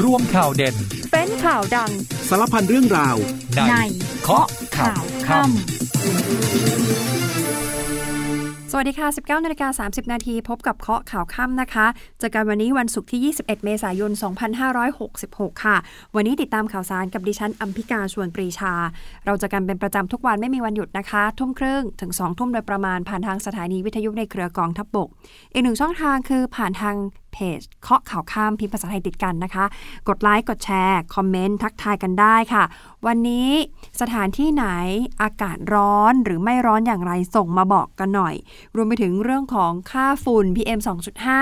รวมข่าวเด่น เป็นข่าวดัง สารพันเรื่องราว ในเคาะข่าวค่ำสวัสดีค่ะ 19นาฬิกา30 นาที พบกับเคาะข่าวค่ำนะคะ เจอกันวันนี้วันศุกร์ที่ 21 เมษายน 2566 ค่ะ วันนี้ติดตามข่าวสารกับดิฉันอัมพิกาชวนปรีชา เราจะกันเป็นประจำทุกวันไม่มีวันหยุดนะคะ ทุ่มครึ่งถึง 2 ทุ่มโดยประมาณผ่านทางสถานีวิทยุในเครือกองทัพบกอีกหนึ่งช่องทางคือผ่านทาง เพจเคาะข่าวข้ามพิมพ์ภาษาไทยติดกันนะคะ กดไลค์ กดแชร์ คอมเมนต์ ทักทายกันได้ค่ะ วันนี้สถานที่ไหนอากาศร้อนหรือไม่ร้อนอย่างไรส่งมาบอกกันหน่อย รวมไปถึงเรื่องของค่าฝุ่น PM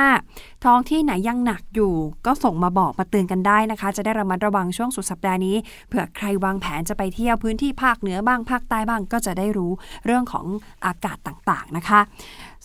2.5 ท้องที่ไหนยังหนักอยู่ก็ส่งมาบอกมาเตือนกันได้นะคะ จะได้ระมัดระวังช่วงสุดสัปดาห์นี้เผื่อใครวางแผนจะไปเที่ยวพื้นที่ภาคเหนือบ้างภาคใต้บ้างก็จะได้รู้เรื่องของอากาศต่างๆนะคะ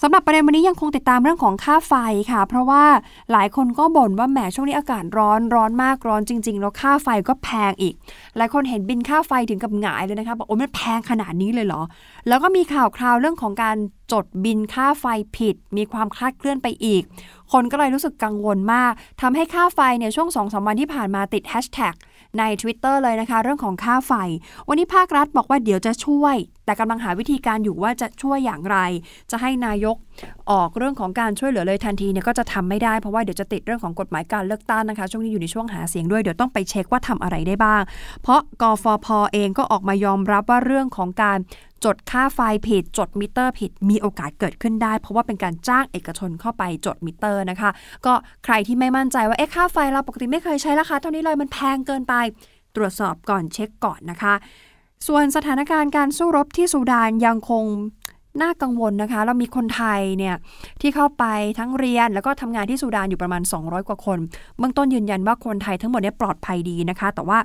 สำหรับประเด็นวันนี้ยังคงติดตามเรื่องของค่าไฟค่ะ เพราะว่าหลายคนก็บ่นว่าแหมช่วงนี้อากาศร้อนร้อนมากร้อนจริง ๆ แล้วค่าไฟก็แพงอีก หลายคนเห็นบินค่าไฟถึงกับหงายเลยนะคะบอกโอ้มันแพงขนาดนี้เลยเหรอ แล้วก็มีข่าวคราวเรื่องของการจดบินค่าไฟผิด มีความคลาดเคลื่อนไปอีก คนก็เลยรู้สึกกังวลมากทำให้ค่าไฟเนี่ยช่วง2อสวันที่ผ่านมาติดแฮชแท็กใน Twitter เลยนะคะ เรื่องของค่าไฟ วันนี้ภาครัฐบอกว่าเดี๋ยวจะช่วย แต่กำลังหาวิธีการอยู่ว่าจะช่วยอย่างไร จะให้นายกออกเรื่องของการช่วยเหลือเลยทันทีเนี่ยก็จะทำไม่ได้เพราะว่าเดี๋ยวจะติดเรื่องของกฎหมายการเลือกตั้งนะคะ ช่วงนี้อยู่ในช่วงหาเสียงด้วยเดี๋ยวต้องไปเช็คว่าทำอะไรได้บ้าง เพราะกฟภเองก็ออกมายอมรับว่าเรื่องของการจดค่าไฟผิด จดมิเตอร์ผิด มีโอกาสเกิดขึ้นได้ เพราะว่าเป็นการจ้างเอกชนเข้าไปจดมิเตอร์นะคะ ก็ใครที่ไม่มั่นใจว่าเอ๊ะค่าไฟเราปกติไม่เคยใช้ราคาเท่านี้เลยมันแพงเกินไป ตรวจสอบก่อนเช็คก่อนนะคะ ส่วนสถานการณ์การสู้รบที่สุดานยังคงน่ากังวลนะคะ เรามีคนไทยเนี่ยที่เข้าไปทั้งเรียนแล้วก็ทำงานที่สุดานอยู่ประมาณ 200 กว่าคน เบื้องต้นยืนยันว่าคนไทยทั้งหมดเนี่ยปลอดภัยดีนะคะ แต่ว่า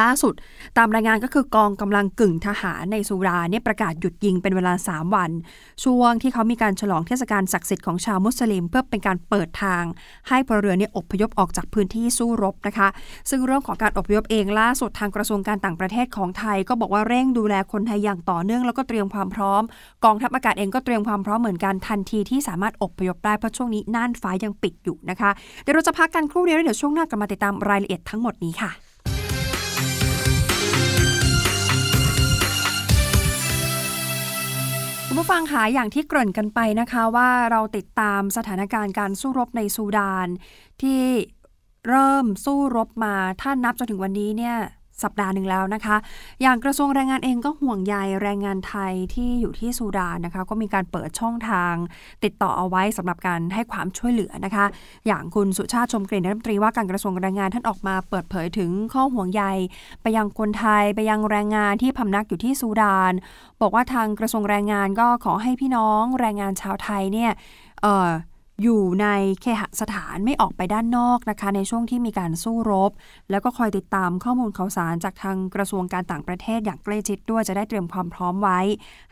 ล่าสุด ตามรายงานก็คือกองกำลังกึ่งทหารในสุราเนี่ยประกาศหยุดยิงเป็นเวลา 3 วัน ช่วงที่เขามีการฉลองเทศกาลศักดิ์สิทธิ์ของชาวมุสลิม เพื่อเป็นการเปิดทาง ให้พลเรือนเนี่ยอพยพออกจากพื้นที่สู้รบนะคะ ซึ่งเรื่องของการอพยพเองล่าสุดทางกระทรวงการต่างประเทศของไทย ก็บอกว่าเร่งดูแลคนไทยอย่างต่อเนื่องแล้วก็เตรียมความพร้อม กองทัพอากาศเองก็เตรียมความพร้อมเหมือนกันทันทีที่สามารถอพยพได้เพราะช่วงนี้น่านฟ้ายังปิดอยู่นะคะเดี๋ยวเราจะพักกันครู่เดียวแล้วเดี๋ยวช่วงหน้ากลับมาติดตามรายละเอียดทั้งหมดนี้ค่ะ ผู้ฟังคะอย่างที่เกริ่นกันไปนะคะว่าเราติดตามสถานการณ์การสู้รบในซูดาน ที่เริ่มสู้รบมาถ้านับจนถึงวันนี้เนี่ย สัปดาห์หนึ่งแล้วนะคะ อย่างกระทรวงแรงงานเองก็ห่วงใยแรงงานไทยที่อยู่ที่ซูดานนะคะ ก็มีการเปิดช่องทาง ติดต่อเอาไว้สำหรับการให้ความช่วยเหลือนะคะ อย่างคุณสุชาติชมกลิ่นรัฐมนตรีว่าการกระทรวงแรงงานท่านออกมาเปิดเผยถึงข้อห่วงใยไปยังคนไทยไปยังแรงงานที่พำนักอยู่ที่ซูดาน บอกว่าทางกระทรวงแรงงานก็ขอให้พี่น้องแรงงานชาวไทยเนี่ยเอยู่ในเคหสถานไม่ออกไปด้านนอกนะคะ ในช่วงที่มีการสู้รบ แล้วก็คอยติดตามข้อมูลข่าวสารจากทางกระทรวงการต่างประเทศอย่างใกล้ชิดด้วยจะได้เตรียมความพร้อมไว้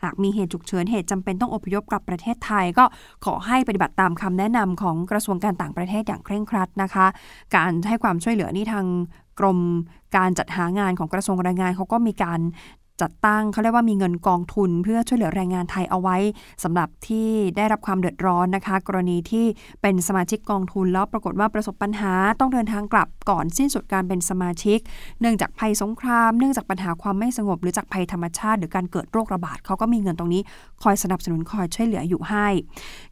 หากมีเหตุฉุกเฉินเหตุจำเป็นต้องอพยพกลับประเทศไทย ก็ขอให้ปฏิบัติตามคำแนะนำของกระทรวงการต่างประเทศอย่างเคร่งครัดนะคะ การให้ความช่วยเหลือนี่ทางกรมการจัดหางานของกระทรวงแรงงานเขาก็มีการ จัดตั้งเขาเรียกว่ามีเงินกองทุน เพื่อช่วยเหลือแรงงานไทยเอาไว้สำหรับที่ได้รับความเดือดร้อนนะคะ กรณีที่เป็นสมาชิกกองทุนแล้วปรากฏว่าประสบปัญหาต้องเดินทางกลับก่อนสิ้นสุดการเป็นสมาชิก เนื่องจากภัยสงคราม เนื่องจากปัญหาความไม่สงบ หรือจากภัยธรรมชาติ หรือการเกิดโรคระบาดเขาก็มีเงินตรงนี้ คอยสนับสนุนคอยช่วยเหลืออยู่ให้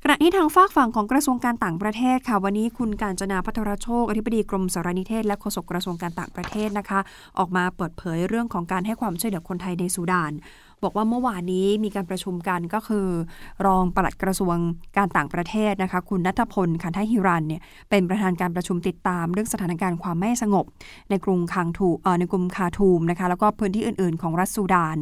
ขณะนี้ทางฝากฝั่งของกระทรวงการต่างประเทศค่ะวันนี้คุณการจนาพัทรโชคอธิบดีกรมสารนิเทศ และโฆษกกระทรวงการต่างประเทศนะคะ ออกมาเปิดเผยเรื่องของการให้ความช่วยเหลือคนไทยในซูดาน บอกว่าเมื่อวานนี้มีการประชุมกันก็คือ รองปลัดกระทรวงการต่างประเทศนะคะคุณนัทพลคันทฮิรันเนี่ยเป็นประธานการประชุมติดตามเรื่องสถานการณ์ความไม่สงบ ในกรุงคังทูเอ่อในกรุงคาทูมนะคะแล้วก็พื้นที่อื่น ๆ ของรัฐซูดาน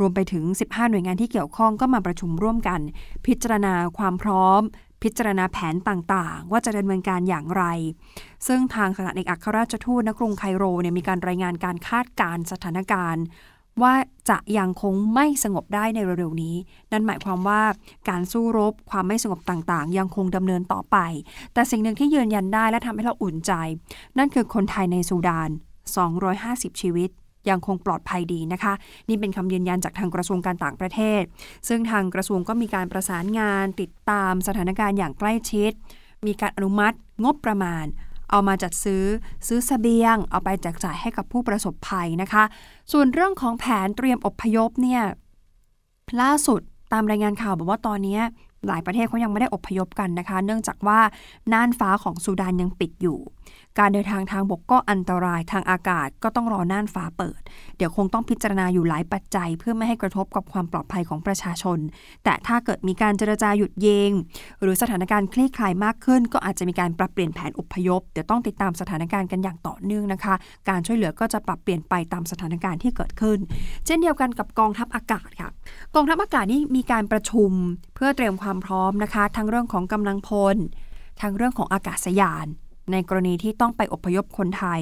รวมไปถึง 15 หน่วยงานที่เกี่ยวข้องก็มาประชุมร่วมกัน พิจารณาความพร้อม พิจารณาแผนต่างๆ ว่าจะดำเนินการอย่างไร ซึ่งทางสถานเอกอัครราชทูตณกรุงไคโรเนี่ยมีการรายงานการคาดการณ์สถานการณ์ ว่าจะยังคงไม่สงบได้ในเร็วๆนี้ นั่นหมายความว่าการสู้รบความไม่สงบต่างๆ ยังคงดำเนินต่อไป แต่สิ่งหนึ่งที่ยืนยันได้และทำให้เราอุ่นใจ นั่นคือคนไทยในซูดาน 250 ชีวิตยังคงปลอดภัยดีนะคะ นี่เป็นคำยืนยันจากทางกระทรวงการต่างประเทศ ซึ่งทางกระทรวงก็มีการประสานงานติดตามสถานการณ์อย่างใกล้ชิด มีการอนุมัติงบประมาณ เอามาจัดซื้อซื้อสเสบียง เอาไปแจกจ่ายให้กับผู้ประสบภัยนะคะ ส่วนเรื่องของแผนเตรียมอบพยพเนี่ยล่าสุดตามรายงานข่าวบอกว่าตอนนี้ หลายประเทศเขายังไม่ได้อพยพกันนะคะ เนื่องจากว่าน่านฟ้าของซูดานยังปิดอยู่ การเดินทางทางบกก็อันตรายทางอากาศก็ต้องรอน่านฟ้าเปิด เดี๋ยวคงต้องพิจารณาอยู่หลายปัจจัย เพื่อไม่ให้กระทบกับความปลอดภัยของประชาชน แต่ถ้าเกิดมีการเจรจาหยุดเยง หรือสถานการณ์คลี่คลายมากขึ้น ก็อาจจะมีการปรับเปลี่ยนแผนอพยพ เดี๋ยวต้องติดตามสถานการณ์กันอย่างต่อเนื่องนะคะ การช่วยเหลือก็จะปรับเปลี่ยนไปตามสถานการณ์ที่เกิดขึ้น เช่นเดียวกันกับกองทัพอากาศค่ะ กองทัพอากาศนี่มีการประชุมเพื่อเตรียมความพร้อมนะคะ ทั้งเรื่องของกำลังพล ทั้งเรื่องของอากาศยาน ในกรณีที่ต้องไปอพยพคนไทย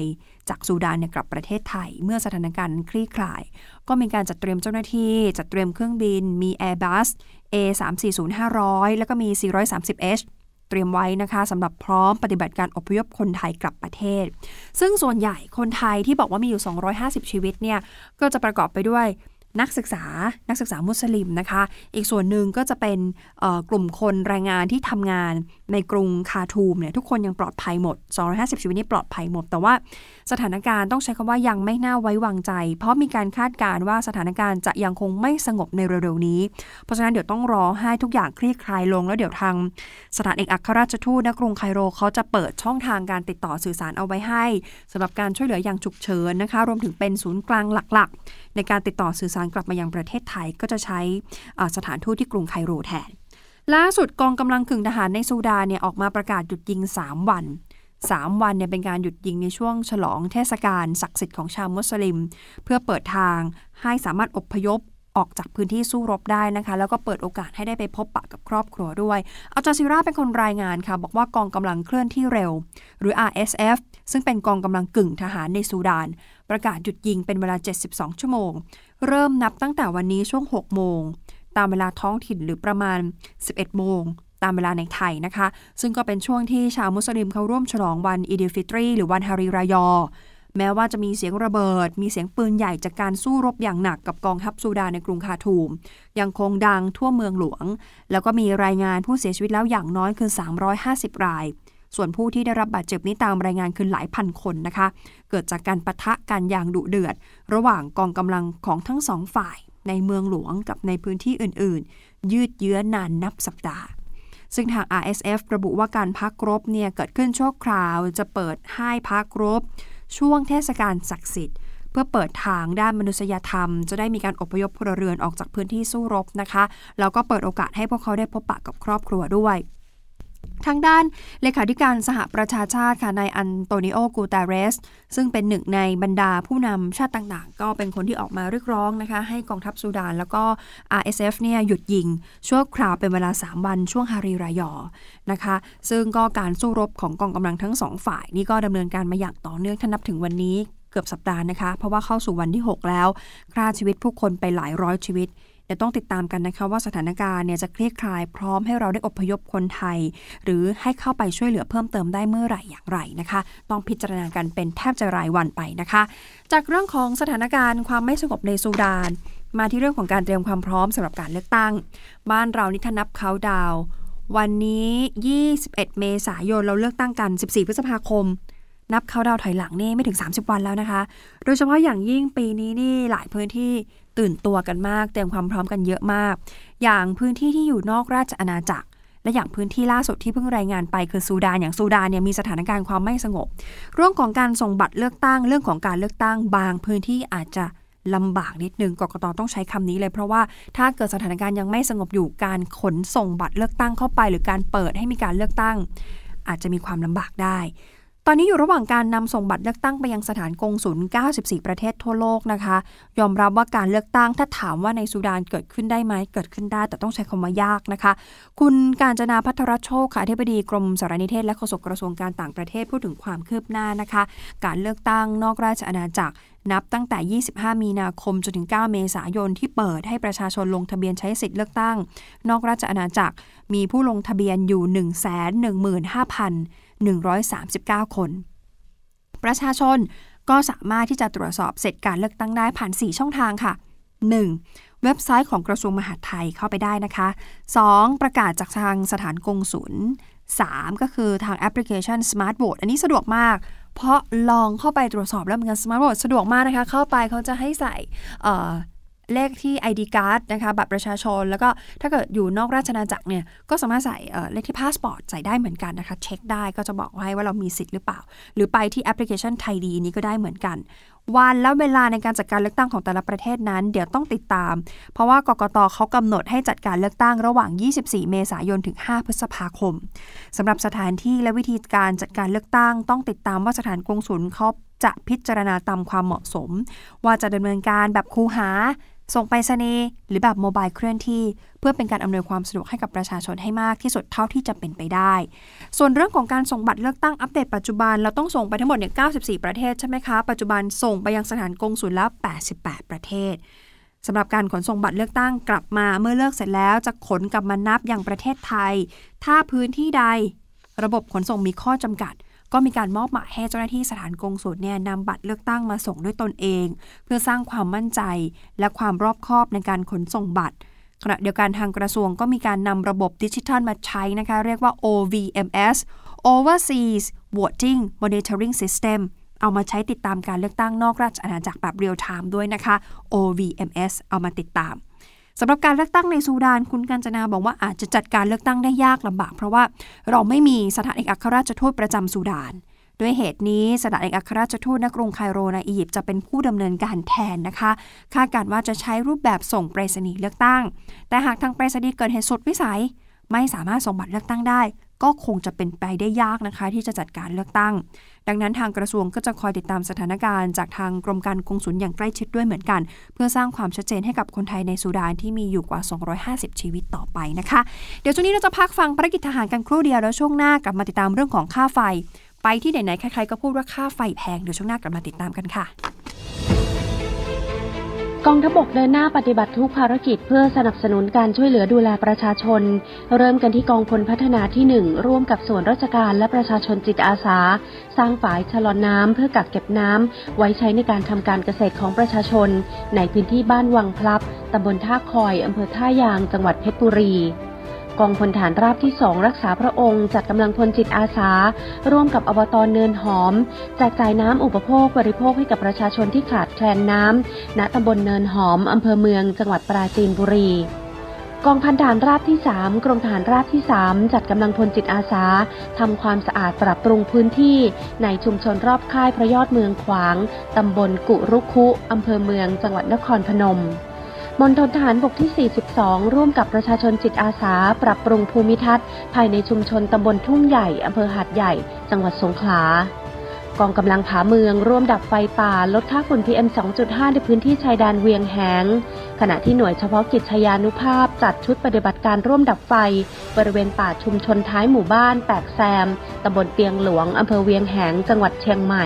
จากซูดานกลับประเทศไทย เมื่อสถานการณ์คลี่คลาย ก็มีการจัดเตรียมเจ้าหน้าที่ จัดเตรียมเครื่องบิน มี Airbus A340-500 แล้วก็มี 430H เตรียมไว้นะคะสำหรับพร้อมปฏิบัติการอพยพคนไทยกลับประเทศ ซึ่งส่วนใหญ่คนไทยที่บอกว่ามีอยู่ 250 ชีวิตเนี่ย ก็จะประกอบไปด้วย นักศึกษานักศึกษามุสลิมนะคะ อีกส่วนหนึ่งก็จะเป็นกลุ่มคนแรงงานที่ทำงานในกรุงคาทูมเนี่ยทุกคนยังปลอดภัยหมด 250 ชีวิตนี้ปลอดภัยหมด แต่ว่าสถานการณ์ต้องใช้คำว่ายังไม่น่าไว้วางใจ เพราะมีการคาดการณ์ว่าสถานการณ์จะยังคงไม่สงบในเร็วๆนี้ เพราะฉะนั้นเดี๋ยวต้องรอให้ทุกอย่างคลี่คลายลง แล้วเดี๋ยวทางสถานเอกอัครราชทูตณกรุงไคโรเขาจะเปิดช่องทางการติดต่อสื่อสารเอาไว้ให้สำหรับการช่วยเหลืออย่างฉุกเฉินนะคะ รวมถึงเป็นศูนย์กลางหลักๆ ในการติดต่อสื่อสารกลับมายังประเทศไทยก็จะใช้สถานทูตที่กรุงไคโรแทน ล่าสุดกองกำลังกึ่งทหารในซูดานเนี่ยออกมาประกาศหยุดยิง 3 วัน 3 วันเนี่ยเป็นการหยุดยิงในช่วงฉลองเทศกาลศักดิ์สิทธิ์ของชาวมุสลิม เพื่อเปิดทางให้สามารถอพยพออกจากพื้นที่สู้รบได้นะคะ แล้วก็เปิดโอกาสให้ได้ไปพบปะกับครอบครัวด้วยอัลจาซิราเป็นคนรายงานค่ะ บอกว่ากองกำลังเคลื่อนที่เร็ว หรือ RSF ซึ่งเป็นกองกำลังกึ่งทหารในซูดาน ประกาศหยุดยิงเป็นเวลา 72 ชั่วโมง เริ่มนับตั้งแต่วันนี้ช่วง 6 โมง ตามเวลาท้องถิ่นหรือประมาณ 11 โมง ตามเวลาในไทยนะคะ ซึ่งก็เป็นช่วงที่ชาวมุสลิมเขาร่วมฉลองวันอีดิฟิตรี หรือวันฮาริรายอ แม้ว่าจะมีเสียงระเบิด มีเสียงปืนใหญ่จากการสู้รบอย่างหนักกับกองทัพซูดานในกรุงคาทูม ยังคงดังทั่วเมืองหลวง แล้วก็มีรายงานผู้เสียชีวิตแล้วอย่างน้อยคือ 350 ราย ส่วนผู้ที่ได้รับบาดเจ็บนี้ตามรายงานคือหลายพันคนนะคะ เกิดจากการปะทะกันอย่างดุเดือด ระหว่างกองกำลังของทั้งสองฝ่าย ในเมืองหลวงกับในพื้นที่อื่น ๆ ยืดเยื้อนานนับสัปดาห์ ซึ่งทาง RSF ระบุว่าการพักรบเนี่ยเกิดขึ้นชั่วคราว จะเปิดให้พักรบ ช่วงเทศกาลศักดิ์สิทธิ์เพื่อเปิดทางด้านมนุษยธรรม จะได้มีการอพยพพลเรือนออกจากพื้นที่สู้รบนะคะ แล้วก็เปิดโอกาสให้พวกเขาได้พบปะกับครอบครัวด้วย ทางด้านเลขาธิการสหประชาชาติค่ะนายอันโตนิโอกูตาเรส ซึ่งเป็นหนึ่งในบรรดาผู้นำชาติต่างๆ ก็เป็นคนที่ออกมาเรียกร้องนะคะให้กองทัพซูดานแล้วก็ RSF เนี่ยหยุดยิง ชั่วคราวเป็นเวลา 3 วันช่วงฮารีรายอนะคะ ซึ่งก็การสู้รบของกองกำลังทั้งสองฝ่าย นี่ก็ดำเนินการมาอย่างต่อเนื่องถ้านับถึงวันนี้เกือบสัปดาห์นะคะ เพราะว่าเข้าสู่วันที่ 6 แล้วฆ่าชีวิตผู้คนไปหลายร้อยชีวิต ดี๋ยวต้องติดตามกันนะคะว่าสถานการณ์เนี่ยจะคลี่คลายพร้อมให้เราได้อพยพคนไทย หรือให้เข้าไปช่วยเหลือเพิ่มเติมได้เมื่อไหร่อย่างไรนะคะ ต้องพิจารณากันเป็นแทบจะรายวันไปนะคะ จากเรื่องของสถานการณ์ความไม่สงบในซูดาน มาที่เรื่องของการเตรียมความพร้อมสำหรับการเลือกตั้ง บ้านเรานี่ถ้านับเขาดาว วันนี้ 21 เมษายนเราเลือกตั้งกัน 14 พฤษภาคมนับเขาดาวถอยหลังนี่ไม่ถึง 30 วันแล้วนะคะ โดยเฉพาะอย่างยิ่งปีนี้นี่หลายพื้นที่ ตื่นตัวกันมาก เตรียมความพร้อมกันเยอะมาก อย่างพื้นที่ที่อยู่นอกราชอาณาจักร และอย่างพื้นที่ล่าสุดที่เพิ่งรายงานไปคือซูดานอย่างซูดานเนี่ยมีสถานการณ์ความไม่สงบ เรื่องของการส่งบัตรเลือกตั้งเรื่องของการเลือกตั้งบางพื้นที่อาจจะลำบากนิดนึงกกตต้องใช้คำนี้เลย เพราะว่าถ้าเกิดสถานการณ์ยังไม่สงบอยู่การขนส่งบัตรเลือกตั้งเข้าไป หรือการเปิดให้มีการเลือกตั้ง อาจจะมีความลำบากได้ อนนี้อยู่ระหว่างการนำส่งบัตรเลือกตั้งไปยังสถานกงศุล94 ประเทศทั่วโลกนะคะ ยอมรับว่าการเลือกตั้งถ้าถามว่าในสุดานเกิดขึ้นได้ไหมเกิดขึ้นได้ แต่ต้องใช้คำว่ายากนะคะ คุณการจนาพัทรโชคค่ะอธิบดีกรมสารนิเทศและโฆษกกระทรวงการต่างประเทศพูดถึงความคืบหน้านะคะ การเลือกตั้งนอกราชอาณาจักรนับตั้งแต่ 25 มีนาคม จนถึง 9 เมษายน ที่เปิดให้ประชาชนลงทะเบียนใช้สิทธิ์เลือกตั้ง นอกราชอาณาจักร มีผู้ลงทะเบียนอยู่ 115,000 139 คน ประชาชนก็สามารถที่จะตรวจสอบเสร็จการเลือกตั้งได้ผ่าน 4 ช่องทางค่ะ 1. เว็บไซต์ของกระทรวงมหาดไทยเข้าไปได้นะคะ 2. ประกาศจากทางสถานกงศุล 3 ก็คือทางแอปพลิเคชัน Smart Vote อันนี้สะดวกมาก เพราะลองเข้าไปตรวจสอบแล้วเหมือนกัน Smart Vote สะดวกมากนะคะ เข้าไปเขาจะให้ใส่ เลขที่ ID card นะคะบัตรประชาชน แล้วก็ถ้าเกิดอยู่นอกราชนาจักรเนี่ยก็สามารถใส่เลขที่พาสปอร์ตใส่ได้เหมือนกันนะคะ เช็คได้ก็จะบอกให้ว่าเรามีสิทธิ์หรือเปล่า หรือไปที่แอปพลิเคชัน ThaID นี้ก็ได้เหมือนกัน วันและเวลาในการจัดการเลือกตั้งของแต่ละประเทศนั้น เดี๋ยวต้องติดตาม เพราะว่ากกตเขากำหนดให้จัดการเลือกตั้งระหว่าง 24 เมษายนถึง 5 พฤษภาคมสำหรับสถานที่และวิธีการจัดการเลือกตั้ง ต้องติดตามว่าสถานกงสุลเขาจะพิจารณาตามความเหมาะสม ว่าจะดำเนินการแบบคูหา ส่งไปรษณีย์หรือแบบโมบายเคลื่อนที่ เพื่อเป็นการอำนวยความสะดวกให้กับประชาชนให้มากที่สุดเท่าที่จะเป็นไปได้ ส่วนเรื่องของการส่งบัตรเลือกตั้งอัปเดตปัจจุบันเราต้องส่งไปทั้งหมดเนี่ย94 ประเทศใช่ไหมคะ ปัจจุบันส่งไปยังสถานกงสุลแล้ว88 ประเทศสำหรับการขนส่งบัตรเลือกตั้งกลับมาเมื่อเลือกเสร็จแล้วจะขนกลับมานับอย่างประเทศไทย ถ้าพื้นที่ใด ระบบขนส่งมีข้อจำกัด ก็มีการมอบหมายให้เจ้าหน้าที่สถานกงสุลเนี่ยนำบัตรเลือกตั้งมาส่งด้วยตนเอง เพื่อสร้างความมั่นใจและความรอบคอบในการขนส่งบัตร ขณะเดียวกันทางกระทรวงก็มีการนำระบบดิจิทัลมาใช้นะคะ เรียกว่า OVMS Overseas Voting Monitoring System เอามาใช้ติดตามการเลือกตั้งนอกราชอาณาจักรแบบเรียลไทม์ด้วยนะคะ OVMS เอามาติดตาม สำหรับการเลือกตั้งในซูดานคุณกัญจนาบอกว่าอาจจะจัดการเลือกตั้งได้ยากลำบาก เพราะว่าเราไม่มีสถานเอกอัครราชทูตประจำซูดานด้วยเหตุนี้สถานเอกอัครราชทูตณกรุงไคโรในอียิปต์จะเป็นผู้ดำเนินการแทนนะคะ คาดการว่าจะใช้รูปแบบส่งไปรษณีย์เลือกตั้ง แต่หากทางไปรษณีย์เกิดเหตุสุดวิสัย ไม่สามารถส่งบัตรเลือกตั้งได้ ก็คงจะเป็นไปได้ยากนะคะ ที่จะจัดการเลือกตั้ง ดังนั้นทางกระทรวงก็จะคอยติดตามสถานการณ์จากทางกรมการกงสุลอย่างใกล้ชิดด้วยเหมือนกัน เพื่อสร้างความชัดเจนให้กับคนไทยในสุดานที่มีอยู่กว่า 250 ชีวิตต่อไปนะคะ เดี๋ยวช่วงนี้เราจะพักฟังภารกิจทหารกันครู่เดียวแล้วช่วงหน้ากลับมาติดตามเรื่องของค่าไฟ ไปที่ไหนๆใครๆก็พูดว่าค่าไฟแพงเดี๋ยวช่วงหน้ากลับมาติดตามกันค่ะ กองทบกเดินหน้าปฏิบัติทุกภารกิจเพื่อสนับสนุนการช่วยเหลือดูแลประชาชน เริ่มกันที่กองพลพัฒนาที่หนึ่งร่วมกับส่วนราชการและประชาชนจิตอาสา สร้างฝายชะลอนน้ำเพื่อกักเก็บน้ำไว้ใช้ในการทำการเกษตรของประชาชน ในพื้นที่บ้านวังพลับตำบลท่าคอยอำเภอท่ายาง จังหวัดเพชรบุรี กองพลฐานราบที่สองรักษาพระองค์ จัดกำลังพลจิตอาสา ร่วมกับอบตเนินหอม แจกจ่ายน้ำอุปโภคบริโภคให้กับประชาชนที่ขาดแคลนน้ำณตำบลเนินหอมอำเภอเมือง จังหวัดปราจีนบุรีกองพันฐานราบที่ 3 กรมฐานราบที่ 3 จัดกำลังพลจิตอาสาทำความสะอาดปรับปรุงพื้นที่ ในชุมชนรอบค่ายพระยอดเมืองขวาง ตำบลกุรุคุ อำเภอเมือง จังหวัดนครพนม มณฑลทหารบกที่ 42 ร่วมกับประชาชนจิตอาสา ปรับปรุงภูมิทัศน์ ภายในชุมชนตำบลทุ่งใหญ่ อำเภอหาดใหญ่ จังหวัดสงขลากองกำลังผาเมืองร่วมดับไฟป่า ลดค่าฝุ่น PM 2.5 ในพื้นที่ชายแดนเวียงแหง ขณะที่หน่วยเฉพาะกิจชยานุภาพ จัดชุดปฏิบัติการร่วมดับไฟ บริเวณป่าชุมชนท้ายหมู่บ้าน แปกแซม ตำบลเปียงหลวง อำเภอเวียงแหง จังหวัดเชียงใหม่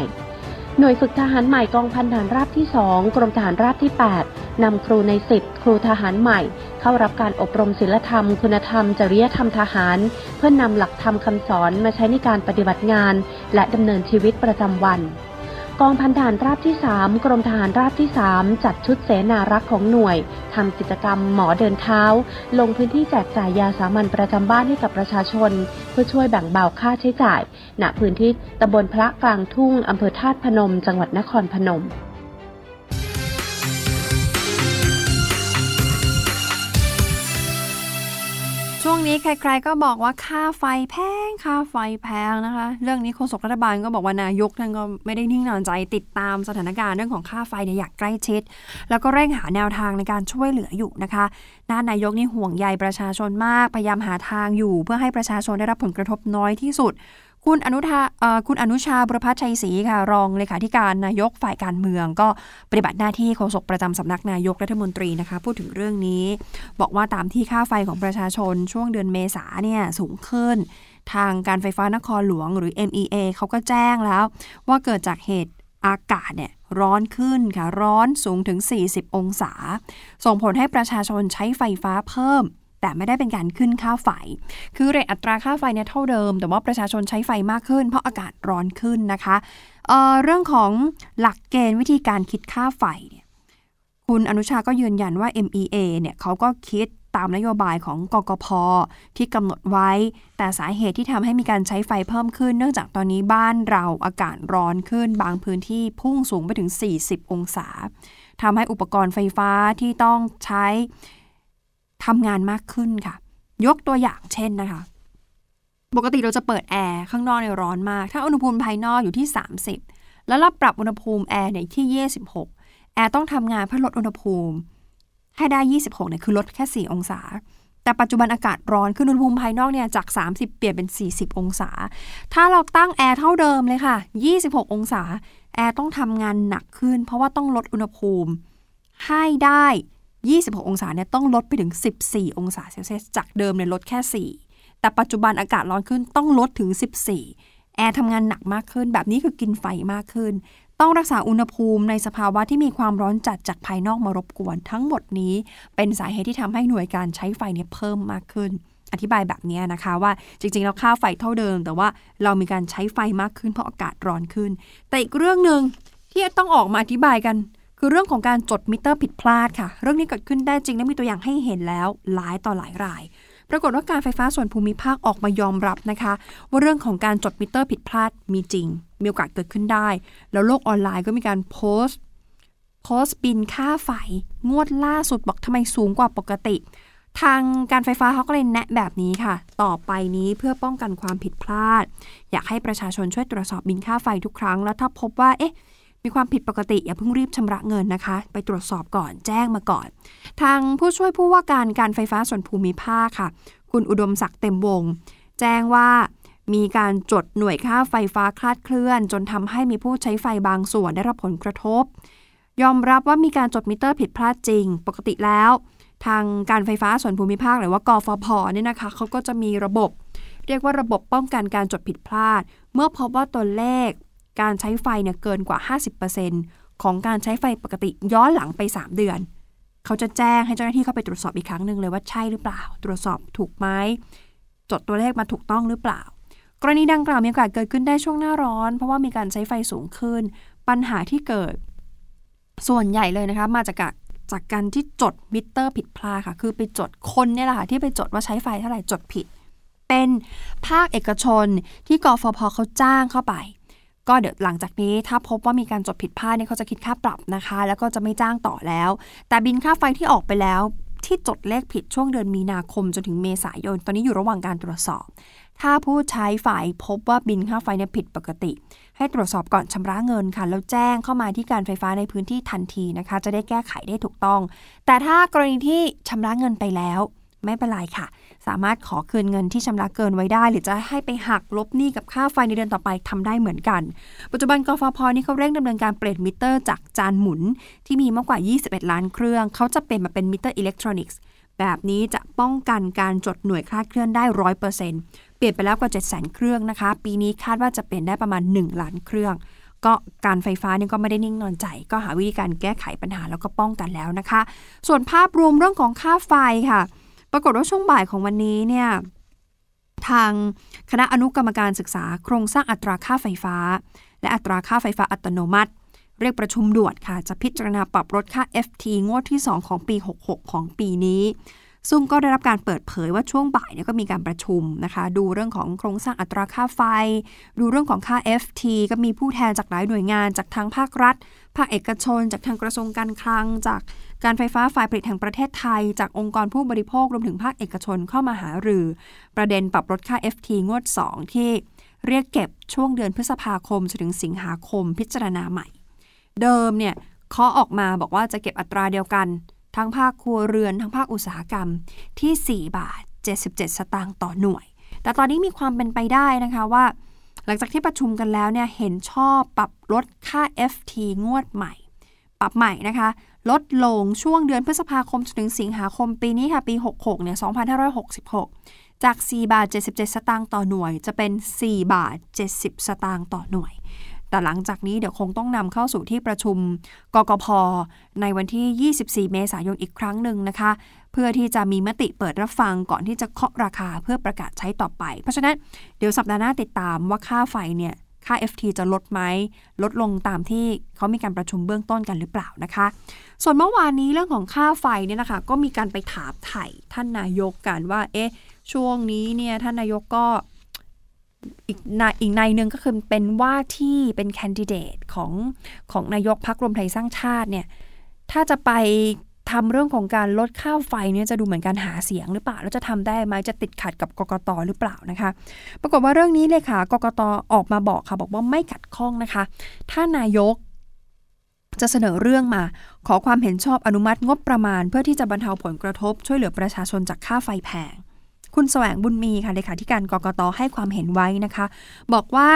หน่วยฝึกทหารใหม่กองพันทหารราบที่ 2 กรมทหารราบที่ 8 นำครูในสิบครูทหารใหม่ เข้ารับการอบรมศิลธรรม คุณธรรม จริยธรรมทหาร เพื่อนนำหลักธรรมคำสอนมาใช้ในการปฏิบัติงาน และดำเนินชีวิตประจำวัน กองพันทหารราบที่ 3 กรมทหารราบที่ 3 จัดชุดเสนารักษ์ของหน่วยทำกิจกรรมหมอเดินเท้า ลงพื้นที่แจกจ่ายยาสามัญประจำบ้านให้กับประชาชน เพื่อช่วยแบ่งเบาค่าใช้จ่าย ณพื้นที่ตำบลพระกลางทุ่งอำเภอธาตุพนม จังหวัดนครพนม ช่วงนี้ใคร ๆ ก็บอกว่าค่าไฟแพงค่าไฟแพงนะคะ เรื่องนี้โฆษกรัฐบาลก็บอกว่านายกท่านก็ไม่ได้นิ่งนอนใจติดตามสถานการณ์เรื่องของค่าไฟเนี่ยอยากใกล้ชิด แล้วก็เร่งหาแนวทางในการช่วยเหลืออยู่นะคะด้านนายกนี่ห่วงใยประชาชนมาก พยายามหาทางอยู่ เพื่อให้ประชาชนได้รับผลกระทบน้อยที่สุด คุณอนุทาคุณอนุชาบุรพัชชัยศรีค่ะ รองเลขาธิการนายกฝ่ายการเมือง ก็ปฏิบัติหน้าที่โฆษกประจำสำนักนายกรัฐมนตรีนะคะ พูดถึงเรื่องนี้ บอกว่าตามที่ค่าไฟของประชาชนช่วงเดือนเมษาเนี่ยสูงขึ้น ทางการไฟฟ้านครหลวงหรือ MEA เขาก็แจ้งแล้ว ว่าเกิดจากเหตุอากาศเนี่ยร้อนขึ้นค่ะ ร้อนสูงถึง 40 องศา ส่งผลให้ประชาชนใช้ไฟฟ้าเพิ่ม แต่ไม่ได้เป็นการขึ้นค่าไฟ คือเรทอัตราค่าไฟเนี่ยเท่าเดิม แต่ว่าประชาชนใช้ไฟมากขึ้น เพราะอากาศร้อนขึ้นนะคะเเรื่องของหลักเกณฑ์วิธีการคิดค่าไฟเนี่ยคุณอนุชาก็ยืนยันว่า MEA เนี่ยเขาก็คิดตามนโยบายของกกพที่กำหนดไว้ แต่สาเหตุที่ทำให้มีการใช้ไฟเพิ่มขึ้น เนื่องจากตอนนี้บ้านเราอากาศร้อนขึ้น บางพื้นที่พุ่งสูงไปถึง 40 องศาทำให้อุปกรณ์ไฟฟ้าที่ต้องใช้ ทำงานมากขึ้นค่ะ ยกตัวอย่างเช่นนะคะ ปกติเราจะเปิดแอร์ข้างนอกในร้อนมาก ถ้าอุณหภูมิภายนอกอยู่ที่ 30 แล้วเราปรับอุณหภูมิแอร์เนี่ยที่ 26 แอร์ต้องทำงานเพื่อลดอุณหภูมิ ให้ได้ 26เนี่ยคือลดแค่ 4 องศา แต่ปัจจุบันอากาศร้อนขึ้นอุณหภูมิภายนอกเนี่ยจาก 30 เปลี่ยนเป็น 40 องศา ถ้าเราตั้งแอร์เท่าเดิมเลยค่ะ 26 องศา แอร์ต้องทำงานหนักขึ้น เพราะว่าต้องลดอุณหภูมิให้ได้ 26 องศาเนี่ยต้องลดไปถึง 14 องศาเซลเซียสจากเดิมเนี่ยลดแค่ 4 แต่ปัจจุบันอากาศร้อนขึ้นต้องลดถึง 14 แอร์ทำงานหนักมากขึ้น แบบนี้คือกินไฟมากขึ้น ต้องรักษาอุณหภูมิในสภาวะที่มีความร้อนจัดจากภายนอกมารบกวน ทั้งหมดนี้เป็นสาเหตุที่ทำให้หน่วยการใช้ไฟเนี่ยเพิ่มมากขึ้นอธิบายแบบนี้นะคะว่าจริงๆแล้วค่าไฟเท่าเดิม แต่ว่าเรามีการใช้ไฟมากขึ้นเพราะอากาศร้อนขึ้น แต่อีกเรื่องหนึ่งที่ต้องออกมาอธิบายกัน คือเรื่องของการจดมิเตอร์ผิดพลาดค่ะ เรื่องนี้เกิดขึ้นได้จริงและมีตัวอย่างให้เห็นแล้วหลายต่อหลายราย ปรากฏว่าการไฟฟ้าส่วนภูมิภาคออกมายอมรับนะคะ ว่าเรื่องของการจดมิเตอร์ผิดพลาดมีจริง มีโอกาสเกิดขึ้นได้ แล้วโลกออนไลน์ก็มีการโพสต์โพสต์บินค่าไฟงวดล่าสุดบอกทำไมสูงกว่าปกติ ทางการไฟฟ้าเขาก็เลยแนะแบบนี้ค่ะ ต่อไปนี้เพื่อป้องกันความผิดพลาด อยากให้ประชาชนช่วยตรวจสอบบินค่าไฟทุกครั้ง แล้วถ้าพบว่าเอ๊ะ มีความผิดปกติอย่าเพิ่งรีบชำระเงินนะคะ ไปตรวจสอบก่อนแจ้งมาก่อน ทางผู้ช่วยผู้ว่าการการไฟฟ้าส่วนภูมิภาคค่ะ คุณอุดมศักดิ์เต็มวง แจ้งว่ามีการจดหน่วยค่าไฟฟ้าคลาดเคลื่อน จนทำให้มีผู้ใช้ไฟบางส่วนได้รับผลกระทบ ยอมรับว่ามีการจดมิเตอร์ผิดพลาดจริง ปกติแล้ว ทางการไฟฟ้าส่วนภูมิภาคหรือว่ากฟผเนี่ยนะคะเขาก็จะมีระบบ เรียกว่าระบบป้องกันการจดผิดพลาด เมื่อพบว่าตัวเลข การใช้ไฟเนี่ยเกินกว่า 50%ของการใช้ไฟปกติย้อนหลังไป 3 เดือน เขาจะแจ้งให้เจ้าหน้าที่เข้าไปตรวจสอบอีกครั้งหนึ่งเลยว่าใช่หรือเปล่า ตรวจสอบถูกไหมจดตัวเลขมาถูกต้องหรือเปล่า กรณีดังกล่าวมีโอกาสเกิดขึ้นได้ช่วงหน้าร้อน เพราะว่ามีการใช้ไฟสูงขึ้น ปัญหาที่เกิด ส่วนใหญ่เลยนะคะมาจากกจากการที่จดมิเตอร์ผิดพลาดค่ะ คือไปจดคนเนี่ยแหละค่ะที่ไปจดว่าใช้ไฟเท่าไหร่จดผิด เป็นภาคเอกชนที่กฟผเขาจ้างเข้าไป ก็เดี๋ยวหลังจากนี้ถ้าพบว่ามีการจดผิดพลาดเนี่ยเขาจะคิดค่าปรับนะคะ แล้วก็จะไม่จ้างต่อแล้ว แต่บินค่าไฟที่ออกไปแล้วที่จดเลขผิดช่วงเดือนมีนาคมจนถึงเมษายน ตอนนี้อยู่ระหว่างการตรวจสอบ ถ้าผู้ใช้ไฟพบว่าบินค่าไฟเนี่ยผิดปกติ ให้ตรวจสอบก่อนชำระเงินค่ะ แล้วแจ้งเข้ามาที่การไฟฟ้าในพื้นที่ทันทีนะคะ จะได้แก้ไขได้ถูกต้อง แต่ถ้ากรณีที่ชำระเงินไปแล้ว ไม่เป็นไรค่ะ สามารถขอคืนเงินที่ชำระเกินไว้ได้ หรือจะให้ไปหักลบหนี้กับค่าไฟในเดือนต่อไปทำได้เหมือนกัน ปัจจุบันกฟภนี่เขาเร่งดำเนินการเปลี่ยนมิเตอร์จากจานหมุนที่มีมากกว่า 21 ล้านเครื่อง เขาจะเป็นมาเป็นมิเตอร์อิเล็กทรอนิกส์แบบนี้จะป้องกันการจดหน่วยคลาดเคลื่อนได้ร้อยเปอร์เซ็นต์เปลี่ยนไปแล้วกว่า 7 0 0 0 0 0เครื่องนะคะ ปีนี้คาดว่าจะเปลี่ยนได้ประมาณ 1 ล้านเครื่อง ก็การไฟฟ้านี่ก็ไม่ได้นิ่งนอนใจ ก็หาวิธีการแก้ไขปัญหาแล้วก็ป้องกันแล้วนะคะ ส่วนภาพรวมเรื่องของค่าไฟค่ะ ปรากฏว่าช่วงบ่ายของวันนี้เนี่ยทางคณะอนุกรรมการศึกษา โครงสร้างอัตราค่าไฟฟ้า และอัตราค่าไฟฟ้าอัตโนมัติ เรียกประชุมด่วนค่ะ จะพิจารณาปรับลดค่า FT งวดที่ 2 ของปี 66 ของปีนี้ ซึ่งก็ได้รับการเปิดเผยว่าช่วงบ่ายเนี่ยก็มีการประชุมนะคะ ดูเรื่องของโครงสร้างอัตราค่าไฟ ดูเรื่องของค่า FT ก็มีผู้แทนจากหลายหน่วยงานจากทางภาครัฐ ภาคเอกชน จากทางกระทรวงการคลัง จากการไฟฟ้าฝ่ายผลิตแห่งประเทศไทย จากองค์กรผู้บริโภครวมถึงภาคเอกชนเข้ามาหารือ ประเด็นปรับลดค่า FT งวด 2 ที่เรียกเก็บช่วงเดือนพฤษภาคมจนถึงสิงหาคมพิจารณาใหม่ เดิมเนี่ยเคาะออกมาบอกว่าจะเก็บอัตราเดียวกัน ทั้งภาคครัวเรือนทั้งภาคอุตสาหกรรมที่ 4 บาท 77 สตางค์ต่อหน่วย แต่ตอนนี้มีความเป็นไปได้นะคะว่า หลังจากที่ประชุมกันแล้วเนี่ยเห็นชอบปรับลดค่า FT งวดใหม่ ปรับใหม่นะคะ ลดลงช่วงเดือนพฤษภาคมจนถึงสิงหาคมปีนี้ค่ะ ปี 66เนี่ย2566 จาก 4 บาท 77 สตางค์ต่อหน่วย จะเป็น 4 บาท 70 สตางค์ต่อหน่วย แต่หลังจากนี้เดี๋ยวคงต้องนำเข้าสู่ที่ประชุมกกพในวันที่ 24 เมษายนอีกครั้งหนึ่งนะคะ เพื่อที่จะมีมติเปิดรับฟังก่อนที่จะเคาะราคาเพื่อประกาศใช้ต่อไป เพราะฉะนั้นเดี๋ยวสัปดาห์หน้าติดตามว่าค่าไฟเนี่ยค่า FT จะลดไหม ลดลงตามที่เขามีการประชุมเบื้องต้นกันหรือเปล่านะคะ ส่วนเมื่อวานนี้เรื่องของค่าไฟเนี่ยนะคะ ก็มีการไปถามไถ่ท่านนายกกันว่า เอ๊ะ ช่วงนี้เนี่ยท่านนายกก็ อีกนายอีกนายหนึ่งก็คือเป็นว่าที่เป็นแคนดิเดตของของนายกพักรวมไทยสร้างชาติเนี่ยถ้าจะไปทำเรื่องของการลดค่าไฟเนี่ยจะดูเหมือนการหาเสียงหรือเปล่า แล้วจะทำได้ไหมจะติดขัดกับกกตหรือเปล่านะคะ ปรากฏว่าเรื่องนี้เลยค่ะกกตออกมาบอกค่ะ บอกว่าไม่ขัดข้องนะคะ ถ้านายกจะเสนอเรื่องมา ขอความเห็นชอบอนุมัติงบประมาณ เพื่อที่จะบรรเทาผลกระทบช่วยเหลือประชาชนจากค่าไฟแพง คุณแสวงบุญมีค่ะเลขาธิการกรกตให้ความเห็นไว้นะคะ บอกว่า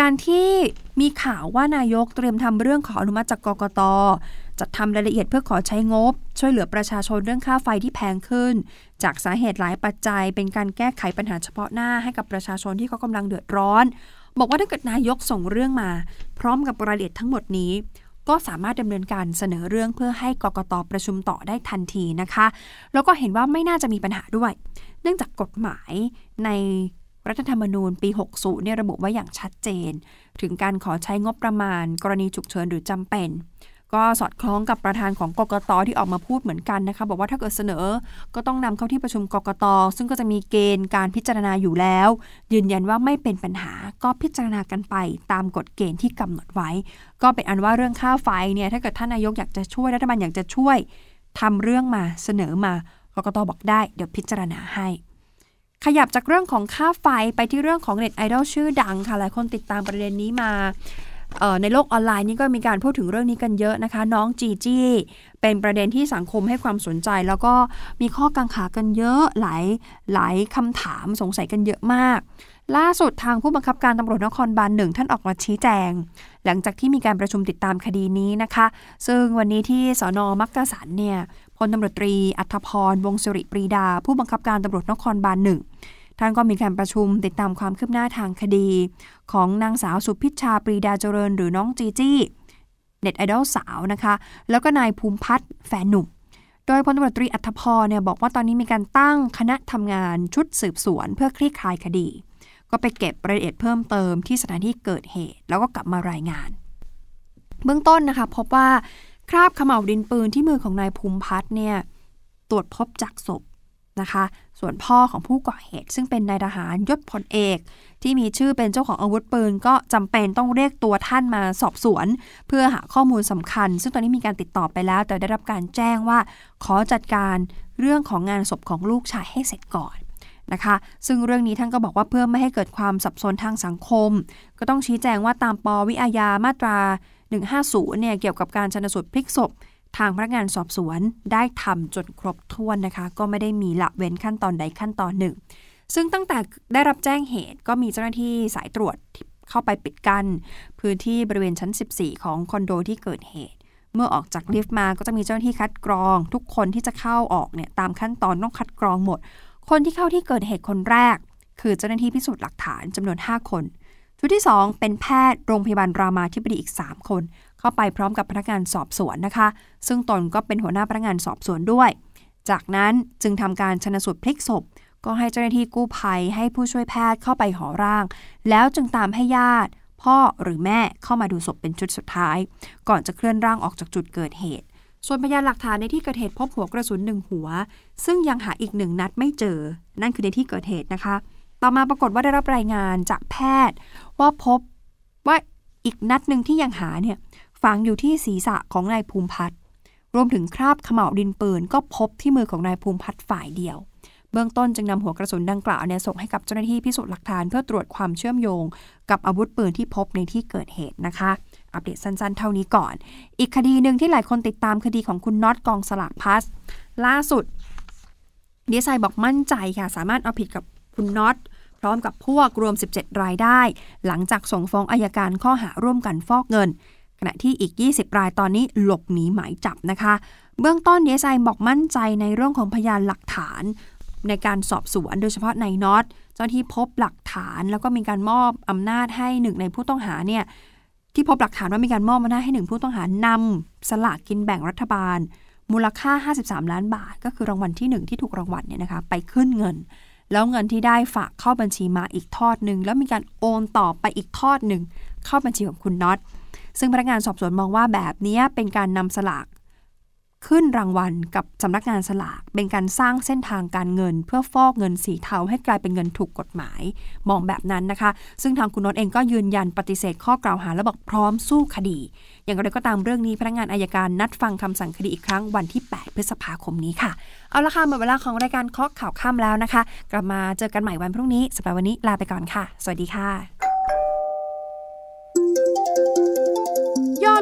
การที่มีข่าวว่านายกเตรียมทำเรื่องขออนุมัติจากกรกตจัดทำรายละเอียดเพื่อขอใช้งบ ช่วยเหลือประชาชนเรื่องค่าไฟที่แพงขึ้น จากสาเหตุหลายปัจจัย เป็นการแก้ไขปัญหาเฉพาะหน้าให้กับประชาชนที่เขากำลังเดือดร้อน บอกว่าถ้าเกิดนายกส่งเรื่องมา พร้อมกับรายละเอียดทั้งหมดนี้ ก็สามารถดำเนินการเสนอเรื่องเพื่อให้กกตประชุมต่อได้ทันทีนะคะ แล้วก็เห็นว่าไม่น่าจะมีปัญหาด้วย เนื่องจากกฎหมายในรัฐธรรมนูญปี 60เนี่ยระบุไว้อย่างชัดเจน ถึงการขอใช้งบประมาณ กรณีฉุกเฉินหรือจำเป็น ก็สอดคล้องกับประธานของกกตที่ออกมาพูดเหมือนกันนะคะบอกว่าถ้าเกิดเสนอ ก็ต้องนำเข้าที่ประชุมกกตซึ่งก็จะมีเกณฑ์การพิจารณาอยู่แล้ว ยืนยันว่าไม่เป็นปัญหาก็พิจารณากันไปตามกฎเกณฑ์ที่กำหนดไว้ ก็เป็นอันว่าเรื่องค่าไฟเนี่ยถ้าเกิดท่านนายกอยากจะช่วยรัฐบาลอยากจะช่วยทำเรื่องมาเสนอมากกตบอกได้ เดี๋ยวพิจารณาให้ขยับจากเรื่องของค่าไฟไปที่เรื่องของเน็ตไอดอลชื่อดังค่ะ หลายคนติดตามประเด็นนี้มา ในโลกออนไลน์นี่ก็มีการพูดถึงเรื่องนี้กันเยอะนะคะ น้องจีจี้เป็นประเด็นที่สังคมให้ความสนใจ แล้วก็มีข้อกังขากันเยอะหลายหลายคำถามสงสัยกันเยอะมาก ล่าสุดทางผู้บังคับการตำรวจนครบาลหนึ่งท่านออกมาชี้แจง หลังจากที่มีการประชุมติดตามคดีนี้นะคะ ซึ่งวันนี้ที่สอนอมักกะสันเนี่ยพลตำรวจตรีอัธพรวงศิริปรีดา ผู้บังคับการตำรวจนครบาลหนึ่ง ท่านก็มีการประชุมติดตามความคืบหน้าทางคดี ของนางสาวสุพิชชาปรีดาเจริญ หรือน้องจีจี้เน็ตไอดอลสาวนะคะ แล้วก็นายภูมิพัฒน์แฟนหนุ่ม โดยพลตำรวจตรีอัธพรเนี่ยบอกว่าตอนนี้มีการตั้งคณะทำงานชุดสืบสวน เพื่อคลี่คลายคดี ก็ไปเก็บรายละเอียดเพิ่มเติมที่สถานที่เกิดเหตุ แล้วก็กลับมารายงาน เบื้องต้นนะคะพบว่าคราบขม่าวดินปืนที่มือของนายภูมิพัฒน์เนี่ยตรวจพบจากศพ นะคะ ส่วนพ่อของผู้ก่อเหตุ ซึ่งเป็นนายทหารยศพลเอก ที่มีชื่อเป็นเจ้าของอาวุธปืน ก็จำเป็นต้องเรียกตัวท่านมาสอบสวน เพื่อหาข้อมูลสำคัญ ซึ่งตอนนี้มีการติดต่อไปแล้ว แต่ได้รับการแจ้งว่า ขอจัดการเรื่องของงานศพของลูกชายให้เสร็จก่อนนะคะซึ่งเรื่องนี้ท่านก็บอกว่าเพื่อไม่ให้เกิดความสับสนทางสังคม ก็ต้องชี้แจงว่าตามปวิอาญามาตรา 150เนี่ยเกี่ยวกับการชนสูตรพลิกศพ ทางพนักงานสอบสวนได้ทำจนครบถ้วนนะคะ ก็ไม่ได้มีละเว้นขั้นตอนใดขั้นตอนหนึ่ง ซึ่งตั้งแต่ได้รับแจ้งเหตุก็มีเจ้าหน้าที่สายตรวจเข้าไปปิดกัน้นพื้นที่บริเวณชั้น 14 ของคอนโดที่เกิดเหตุ เมื่อออกจากลิฟต์มาก็จะมีเจ้าหน้าที่คัดกรอง ทุกคนที่จะเข้าออกเนี่ยตามขั้นตอนต้องคัดกรองหมด คนที่เข้าที่เกิดเหตุคนแรก คือเจ้าหน้าที่พิสูจน์หลักฐานจำนวน 5 คน ชุดที่ 2 เป็นแพทย์โรงพยาบาลรามาธิบดีอีก 3 คน เข้าไปพร้อมกับพนักงานสอบสวนนะคะ ซึ่งตนก็เป็นหัวหน้าพนักงานสอบสวนด้วย จากนั้นจึงทำการชนสูตรพลิกศพ ก็ให้เจ้าหน้าที่กู้ภัยให้ผู้ช่วยแพทย์เข้าไปหอร่าง แล้วจึงตามให้ญาติ พ่อหรือแม่เข้ามาดูศพเป็นชุดสุดท้าย ก่อนจะเคลื่อนร่างออกจากจุดเกิดเหตุ ส่วนพยานหลักฐานในที่เกิดเหตุพบหัวกระสุนหนึ่งหัว ซึ่งยังหาอีกหนึ่งนัดไม่เจอ นั่นคือในที่เกิดเหตุนะคะ ต่อมาปรากฏว่าได้รับรายงานจากแพทย์ ว่าพบว่าอีกนัดหนึ่งที่ยังหาเนี่ยฝังอยู่ที่ศีรษะของนายภูมิพัฒน์รวมถึงคราบขม่าวดินปืน ก็พบที่มือของนายภูมิพัฒน์ฝ่ายเดียว เบื้องต้นจึงนำหัวกระสุนดังกล่าวเนี่ยส่งให้กับเจ้าหน้าที่พิสูจน์หลักฐานเพื่อตรวจความเชื่อมโยง กับอาวุธปืนที่พบในที่เกิดเหตุนะคะ อัปเดตสั้นๆ เท่านี้ก่อน อีกคดีหนึ่งที่หลายคนติดตามคดีของคุณน็อตกองสลากพัสล่าสุดดีไซน์บอกมั่นใจค่ะ สามารถเอาผิดกับคุณน็อต พร้อมกับพวกรวม 17 รายได้ หลังจากส่งฟ้องอายการข้อหาร่วมกันฟอกเงิน ขณะที่อีก 20 รายตอนนี้หลบหนีหมายจับนะคะ เบื้องต้นเดซไอบอกมั่นใจในเรื่องของพยานหลักฐาน ในการสอบสวนโดยเฉพาะในน็อตเจ้าที่พบหลักฐานแล้วก็มีการมอบอำนาจให้หนึ่งในผู้ต้องหาเนี่ยที่พบหลักฐานว่ามีการมอบอำนาจให้หนึ่งผู้ต้องหานำสลากกินแบ่งรัฐบาล มูลค่า 53 ล้านบาท ก็คือรางวัลที่ 1 ที่ถูกรางวัลเนี่ยนะคะไปขึ้นเงิน แล้วเงินที่ได้ฝากเข้าบัญชีมาอีกทอดหนึ่งแล้วมีการโอนต่อไปอีกทอดหนึ่งเข้าบัญชีของคุณน็อตซึ่งพนักงานสอบสวนมองว่าแบบนี้เป็นการนำสลาก ขึ้นรางวัลกับสำนักงานสลาก เป็นการสร้างเส้นทางการเงิน เพื่อฟอกเงินสีเทาให้กลายเป็นเงินถูกกฎหมาย มองแบบนั้นนะคะ ซึ่งทางคุณน็อตเองก็ยืนยันปฏิเสธข้อกล่าวหาและบอกพร้อมสู้คดี อย่างไรก็ตามเรื่องนี้พนักงานอายการนัดฟังคำสั่งคดีอีกครั้งวันที่ 8 พฤษภาคมนี้ค่ะ เอาละค่ะหมดเวลาของรายการเคาะข่าวค่ำแล้วนะคะ กลับมาเจอกันใหม่วันพรุ่งนี้สำหรับวันนี้ลาไปก่อนค่ะ สวัสดีค่ะ